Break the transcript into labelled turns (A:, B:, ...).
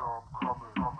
A: some coming.